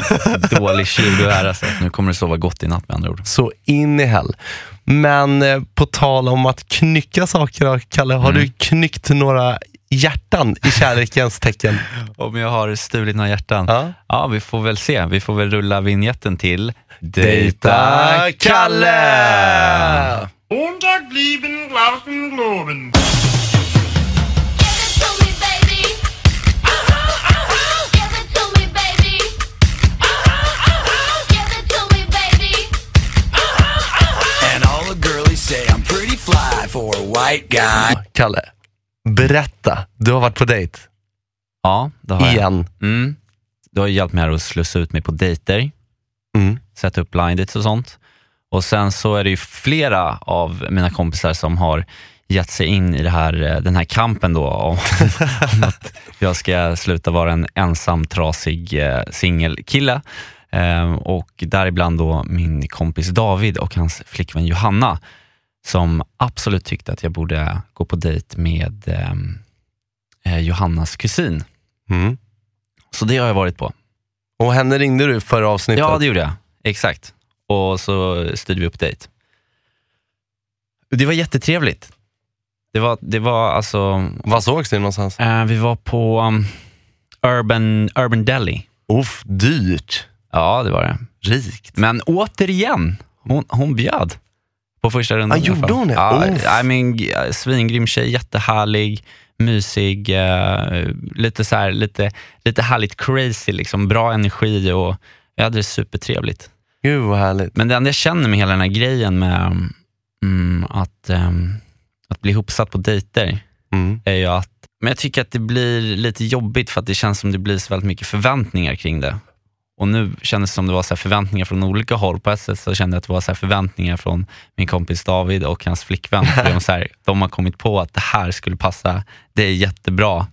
Dålig tjuv du är alltså. Nu kommer du sova gott i natt med andra ord. Så in i hell. Men eh, på tal om att knycka saker, Kalle, har Mm. du knyckt några hjärtan i kärlekens tecken? Om jag har stulit några hjärtan? Ja. Ja. vi får väl se. Vi får väl rulla vignetten till Dejta Kalle! Montag blieben Glauben globen. For a white guy. Kalle, berätta. Du har varit på dejt. Ja, det har jag. Igen. Mm. Du har hjälpt mig här att slussa ut mig på dejter, Mm. sätta upp blind dates och sånt. Och sen så är det ju flera av mina kompisar som har gett sig in i det här, eh, den här kampen då om, om att jag ska sluta vara en ensam trasig eh, singelkille. Eh, och däribland då min kompis David och hans flickvän Johanna som absolut tyckte att jag borde gå på dejt med ehm, eh, Johannas kusin. Mm. Så det har jag varit på. Och henne ringde du förra avsnittet? Ja, det gjorde jag. Exakt. Och så styrde vi upp dejt. Det var jättetrevligt. Det var, det var alltså... Var sågs ni någonstans? Eh, vi var på um, Urban, Urban Deli. Uff, dyrt. Ja, det var det. Rikt. Men återigen, hon, hon bjöd på första rundan. Ah, gjorde hon det? Ja. I mean, svingrym tjej, jättehärlig, mysig, eh, lite, så här, lite, lite härligt crazy, liksom, bra energi och jag hade det supertrevligt. Gud vad härligt. Men det enda jag känner med hela den här grejen med mm, att, ehm, att bli ihopsatt på dejter Mm. är ju att men jag tycker att det blir lite jobbigt för att det känns som det blir så väldigt mycket förväntningar kring det. Och nu kändes det som det var så förväntningar från olika håll. På ett sätt så kände jag att det var så förväntningar från min kompis David och hans flickvän. För de, så här, de har kommit på att det här skulle passa dig jättebra.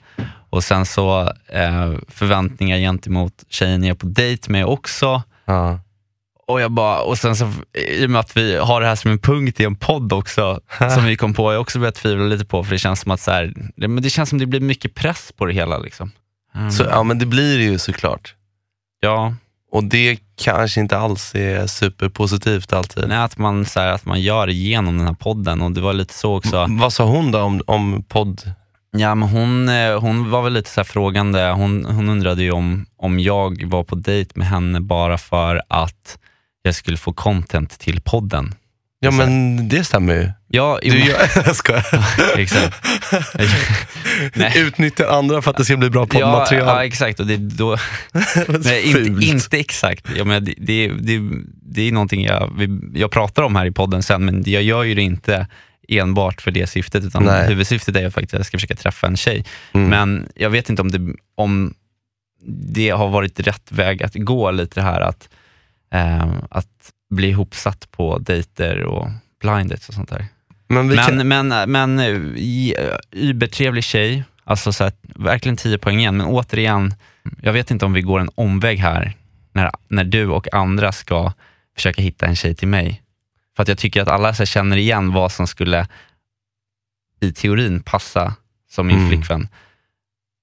Och sen så eh, förväntningar gentemot tjejen jag är på dejt med också. Ja. Och, jag bara, och sen så, i och med att vi har det här som en punkt i en podd också, som vi kom på, jag också börjat tvivla lite på, för det känns som att så här, det, men det känns som det blir mycket press på det hela. Liksom. Mm. Så, ja men det blir det ju såklart. Ja, Och det kanske inte alls är superpositivt alltid. nej, att, man, så här, att man gör det genom den här podden och det var lite så också. Vad sa hon då om, om podd? Ja, men hon, eh, hon var väl lite så frågande, hon, hon undrade ju om, om jag var på dejt med henne bara för att jag skulle få content till podden. Ja men det stämmer ju. Ja, Du, jag, skojar. exakt. Nej. Utnyttjar andra för att det ska bli bra Ja, poddmaterial. ja, exakt. Och det, då, nej, inte, inte exakt. Ja, men det, det, det, det är någonting jag, jag pratar om här i podden sen, men jag gör ju det inte enbart för det syftet, utan Nej. huvudsyftet är faktiskt att jag ska försöka träffa en tjej. Mm. Men jag vet inte om det, om det har varit rätt väg att gå, lite det här att, eh, att bli ihopsatt på dejter och blind dates och sånt där. men vi kan, Men, men, men eh, eh, übertrevlig tjej, alltså så här, verkligen 10 poäng igen, men återigen, jag vet inte om vi går en omväg här när, när du och andra ska försöka hitta en tjej till mig. För att jag tycker att alla så känner igen vad som skulle i teorin passa som min Mm. flickvän.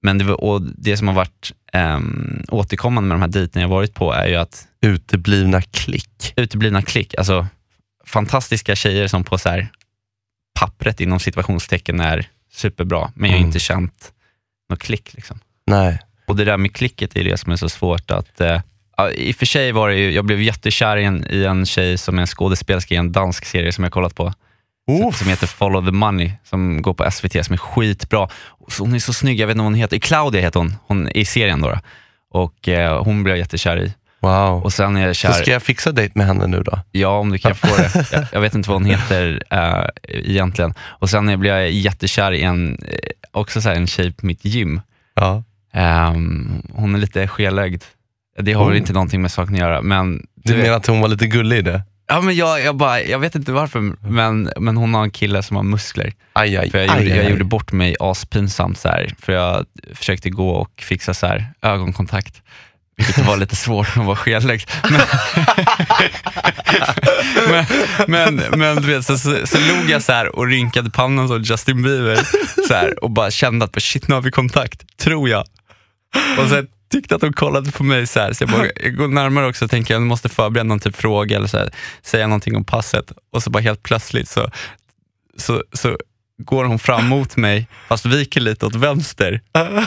Men det, var, och det som har varit um, återkommande med de här dejterna jag varit på är ju att uteblivna klick. uteblivna klick, alltså fantastiska tjejer som på så här, pappret inom situationstecken är superbra, men jag har Mm. inte känt något klick. Liksom. Nej. Och det där med klicket är det som är så svårt att ja, I och för sig var det ju, jag blev jättekär i en, i en tjej som är en skådespelerska i en dansk serie som jag kollat på. Uff. Som heter Follow the Money, som går på SVT, som är skitbra. Så, hon är så snygg, jag vet inte vad hon heter. Claudia heter hon, hon i serien då. då. Och eh, hon blev jag jättekär i. Wow. Och sen är jag Så kär... ska jag fixa dejt med henne nu då? Ja, om du kan få det. Jag, jag vet inte vad hon heter äh, egentligen. Och sen blev jag jättekär i en, eh, också så här, en tjej på mitt gym. Ja. Ehm, hon är lite skelögd. Det har väl Oh. inte någonting med saken att göra, men Du vet- menar att hon var lite gullig i det? Ja, men jag, jag, bara, jag vet inte varför, men, men hon har en kille som har muskler. Aj, aj, För jag, aj, gjorde, jag gjorde bort mig aspinsamt, så här, för jag försökte gå och fixa så här, ögonkontakt. Vilket var lite svårt att vara skelögd. Men, men, men, men du vet, så, så, så log jag så här och rynkade pannan som Justin Bieber så här, och bara kände att shit, nu har vi kontakt, tror jag. Och sen tyckte att de kollade på mig så här, så jag, bara, jag går närmare också och tänker jag måste förbereda någon typ fråga eller så här, säga någonting om passet. Och så bara helt plötsligt så, så, så går hon fram mot mig, fast viker lite åt vänster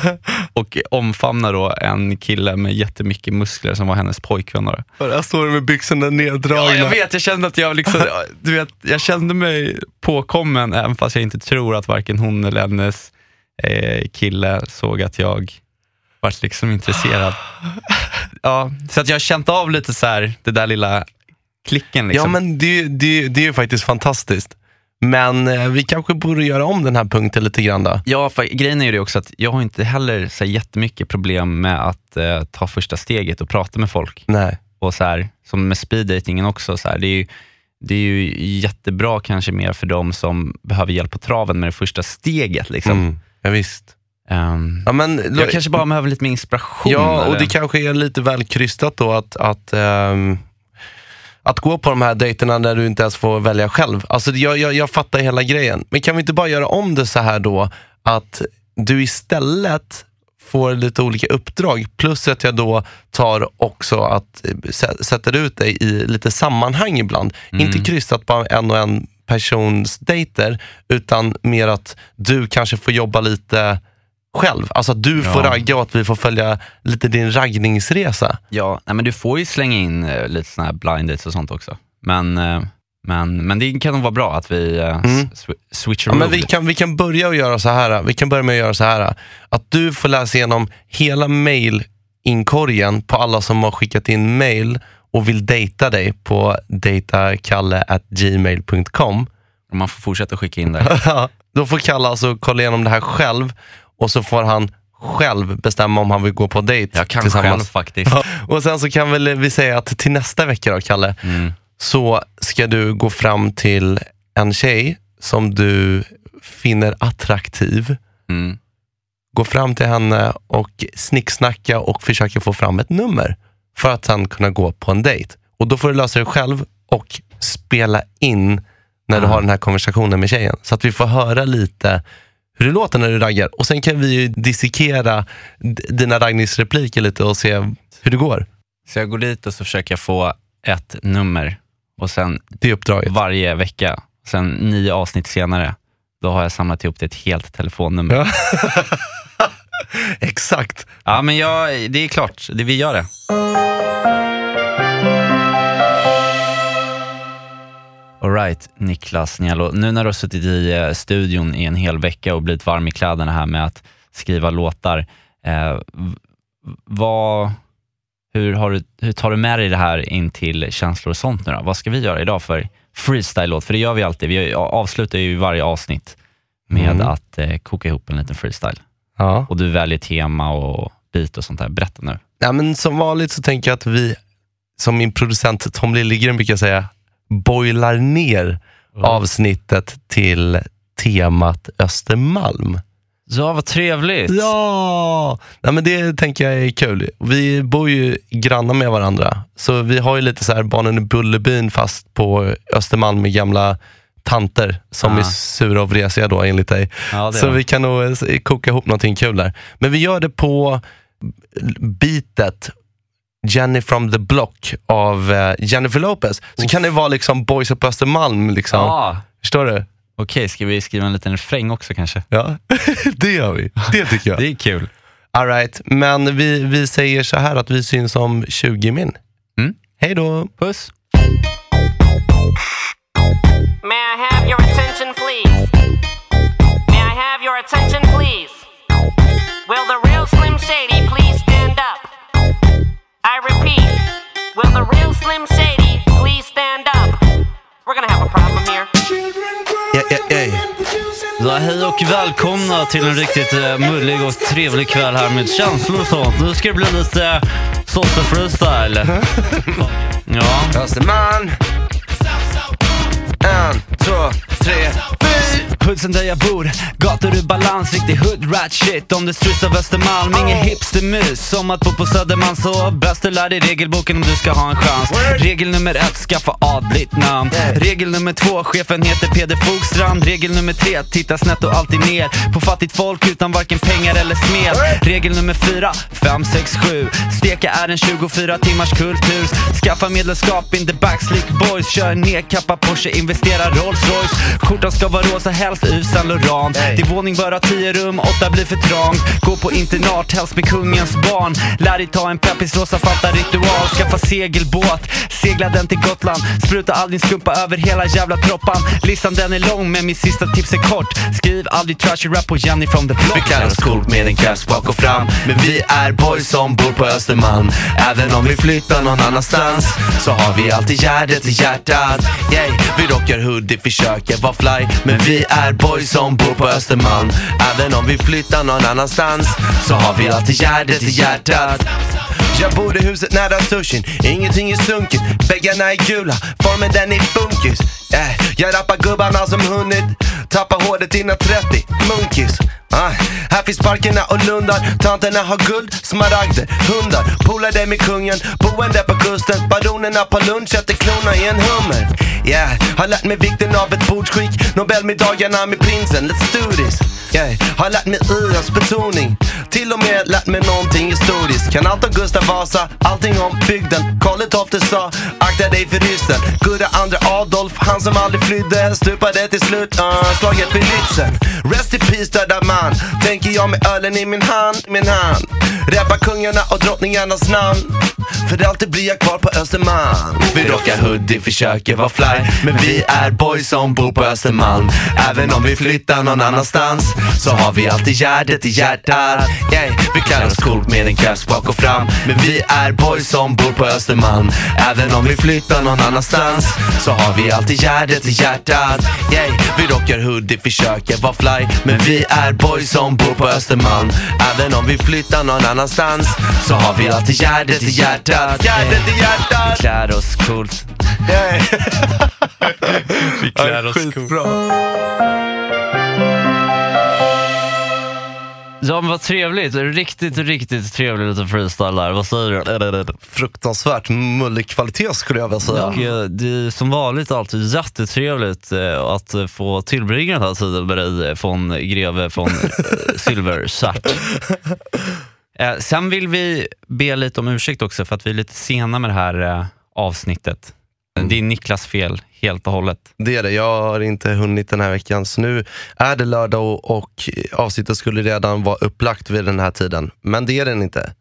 och omfamnar då en kille med jättemycket muskler som var hennes pojkvän. Där står du med byxorna neddragna. Ja, jag vet, jag kände att jag liksom, du vet, jag kände mig påkommen även fast jag inte tror att varken hon eller hennes eh, kille såg att jag vart liksom intresserad. Ja, så att jag har känt av lite så här, det där lilla klicken. Liksom. Ja men det, det, det är ju faktiskt fantastiskt. Men eh, vi kanske borde göra om den här punkten lite grann då. Ja, för grejen är ju det också att jag har inte heller så här jättemycket problem med att eh, ta första steget och prata med folk. Nej. Och så här, som med speeddatingen också, så här, det, är ju, det är ju jättebra kanske mer för de som behöver hjälp på traven med det första steget. Liksom. Mm. Ja, visst. Ehm, Ja, men, jag kanske bara behöver lite mer inspiration. Ja, och eller? det kanske är lite väl krystat då att, att, ehm, att gå på de här dejterna när du inte ens får välja själv. Alltså, jag, jag, jag fattar hela grejen. Men kan vi inte bara göra om det så här då, att du istället får lite olika uppdrag, plus att jag då tar också att eh, sä- sätter ut dig i lite sammanhang ibland. Inte krystat bara en och en persons dejter, utan mer att du kanske får jobba lite själv. Alltså att du får Ja. ragga och att vi får följa lite din raggningsresa. Ja, nej, men du får ju slänga in eh, lite såna här blind dates och sånt också. Men, eh, men, men det kan nog vara bra att vi uh, Mm. switchar Ja, men vi, kan, vi kan börja och göra så här. Vi kan börja med att göra så här. Att du får läsa igenom hela mailinkorgen på alla som har skickat in mail och vill dejta dig på datakalle.gmail.com. Man får fortsätta skicka in där. Då får Kalle alltså kolla igenom det här själv och så får han själv bestämma om han vill gå på dejt Jag kan tillsammans. själv faktiskt. Ja, och sen så kan väl vi säga att till nästa vecka då, Kalle, Mm. så ska du gå fram till en tjej som du finner attraktiv. Mm. Gå fram till henne och snicksnacka och försöka få fram ett nummer för att sen kunna gå på en dejt. Och då får du lösa det själv och spela in när du Ah. har den här konversationen med tjejen. Så att vi får höra lite hur det låter när du raggar. Och sen kan vi ju dissekera dina raggningsrepliker lite och se hur det går. Så jag går dit och så försöker jag få ett nummer och sen Det uppdraget. varje vecka, sen nio avsnitt senare, då har jag samlat ihop till ett helt telefonnummer. Ja, Ja. Exakt. men jag, det är klart, det, vi gör det. Alright, Niklas Nielo. Nu när du har suttit i eh, studion i en hel vecka och blivit varm i kläderna här med att skriva låtar, eh, vad, hur, du, hur tar du med dig det här in till känslor och sånt nu då? Vad ska vi göra idag för freestyle-låt? För det gör vi alltid. Vi avslutar ju varje avsnitt med Mm. att eh, koka ihop en liten freestyle. Ja. Och du väljer tema och beat och sånt där. Berätta nu. Ja, men som vanligt så tänker jag att vi, som min producent Tom Liljegren brukar säga, boilar ner avsnittet till temat Östermalm. Ja, vad trevligt. Ja! Nej, men det tänker jag är kul. Vi bor ju grannar med varandra, så vi har ju lite så här barnen i Bullerbyn fast på Östermalm med gamla tanter som Ah. är sura och vresiga då enligt dig. Ja, Så vi kan nog koka ihop någonting kul där. Men vi gör det på bitet Jenny from the Block av eh, Jennifer Lopez. Så kan det vara liksom Boys på Östermalm. Liksom. Ja. Förstår du? Okej, ska vi skriva en liten refräng också kanske? Ja, det gör vi. Det tycker jag. Det är kul. All right. Men vi, vi säger så här att vi syns om 20 min. Mm. Hej då! Puss. May I have your attention, please? May I have your attention, please? Will the real Slim Shady please stand up? I repeat, will the real Slim Shady please stand up? We're gonna have a problem here. Ja, ja. Ja, hej och välkomna till en riktigt eh, mullig och trevlig kväll här med känslor och sånt. Nu ska det bli lite eh, Sosse freestyle. ja, Östermalm. En, två, tre, fyra. Pulsen där jag bor, gator ur balans, riktig hood rat shit. Om du styrs av Östermalm, ingen hipstermus. Som att bo på Södermalm, så bäst du lär dig regelboken om du ska ha en chans. Regel nummer ett, skaffa adligt namn. Regel nummer två, chefen heter Peder Fogstrand. Regel nummer tre, titta snett och alltid ner. På fattigt folk utan varken pengar eller smed. Regel nummer fyra, fem, sex, sju. Steka är en 24 timmars kultur Skaffa medlemskap in the backslick boys. Kör nedkappa Porsche, investera Rolls Royce Skjortan ska vara rosa, helst ur Saint Laurent Din våning bör ha 10 rum, åtta blir för trångt. Gå på internat, helst med kungens barn. Lär dig ta en peppis, låsa fatta ritual. Skaffa segelbåt, segla den till Gotland. Spruta all din skumpa över hela jävla troppan. Listan den är lång men mitt sista tips är kort. Skriv aldrig trashy rap på Jenny from the block. Vi klär oss coolt med en caps bak och fram. Men vi är boys som bor på Östermalm. Även om vi flyttar någon annanstans Så har vi alltid Gärdet i hjärtat. Yay. Vi rockar hoodie, försöker vara fly. Men vi är boys som bor på Östermalm. Även om vi flyttar någon annanstans Så har vi alltid Gärdet i hjärtat. Jag bor i huset nära sushin, ingenting är sunkigt. Väggarna är gula, formen den är funkis. Äh, jag rappar gubbarna som hunnit tappa håret innan 30, munkis. Ah, här finns parkerna och lundar, tanterna har guld, smaragder, hundar, polare med kungen, boende på kusten, baronerna på lunch äter klona i en hummer. Yeah, har lärt mig vikten av ett bordsskick, Nobelmiddagarna med prinsen, let's do this. Yeah, har lärt mig Iras betoning, till och med lärt mig någonting historiskt. Kan allt om Gustav Vasa, allting om bygden. Karl XII sa, akta dig för ryssen. Gurra andra Adolf, han som aldrig flydde, stupade till slut, uh, slaget vid Lützen. Rest in peace döda man, tänker jag med ölen i min hand, min hand. Räppa kungarna och drottningarnas namn. För alltid blir jag kvar på Östermalm. Vi rockar hoodie, försöker vara fly. Men vi är boys som bor på Östermalm. Även om vi flyttar någon annanstans så har vi alltid hjärtat i hjärtat. Yeah, vi klär oss coolt med en caps bak och fram. Men vi är boys som bor på Östermalm. Även om vi flyttar någon annanstans så har vi alltid hjärtat i hjärtat. Yeah, vi rockar hoodie, försöker vara fly. Men vi är boys som bor på Östermalm. Även om vi flyttar någon annanstans så har vi alltid hjärtat i hjärtat. Hjärtat i hjärtat. Vi klär oss coolt. Vi klär oss coolt. Ja men vad trevligt, riktigt riktigt trevligt lite freestyle där, vad säger du? Fruktansvärt mullig kvalitet skulle jag vilja säga. Och eh, det är som vanligt alltid jättetrevligt eh, att få tillbringa den här tiden med dig eh, von greve eh, Silversart. Sen vill vi be lite om ursäkt också för att vi är lite sena med det här avsnittet. Det är Niklas fel helt och hållet. Det är det, jag har inte hunnit den här veckan. Så nu är det lördag och, och avsnittet skulle redan vara upplagt vid den här tiden. Men det är den inte.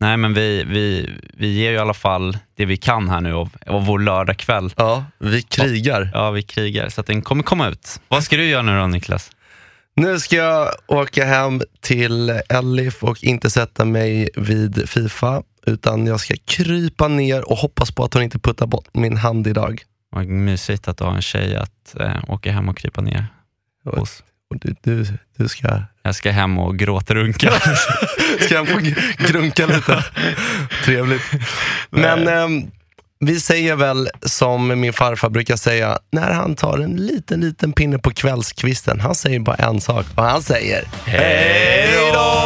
Nej men vi, vi, vi ger ju i alla fall det vi kan här nu av, av vår lördagkväll. Ja, vi krigar. Ja, vi krigar. Så att den kommer komma ut. Vad ska du göra nu då Niklas? Nu ska jag åka hem till Elif och inte sätta mig vid Fifa. Utan jag ska krypa ner och hoppas på att hon inte puttar bort min hand idag. Vad mysigt att du har en tjej att eh, åka hem och krypa ner hos. Och du, du, du ska... Jag ska hem och gråtrunka. ska jag få grunka lite? Trevligt. Men ehm, vi säger väl som min farfar brukar säga, när han tar en liten, liten pinne på kvällskvisten. Han säger bara en sak och han säger Hej då!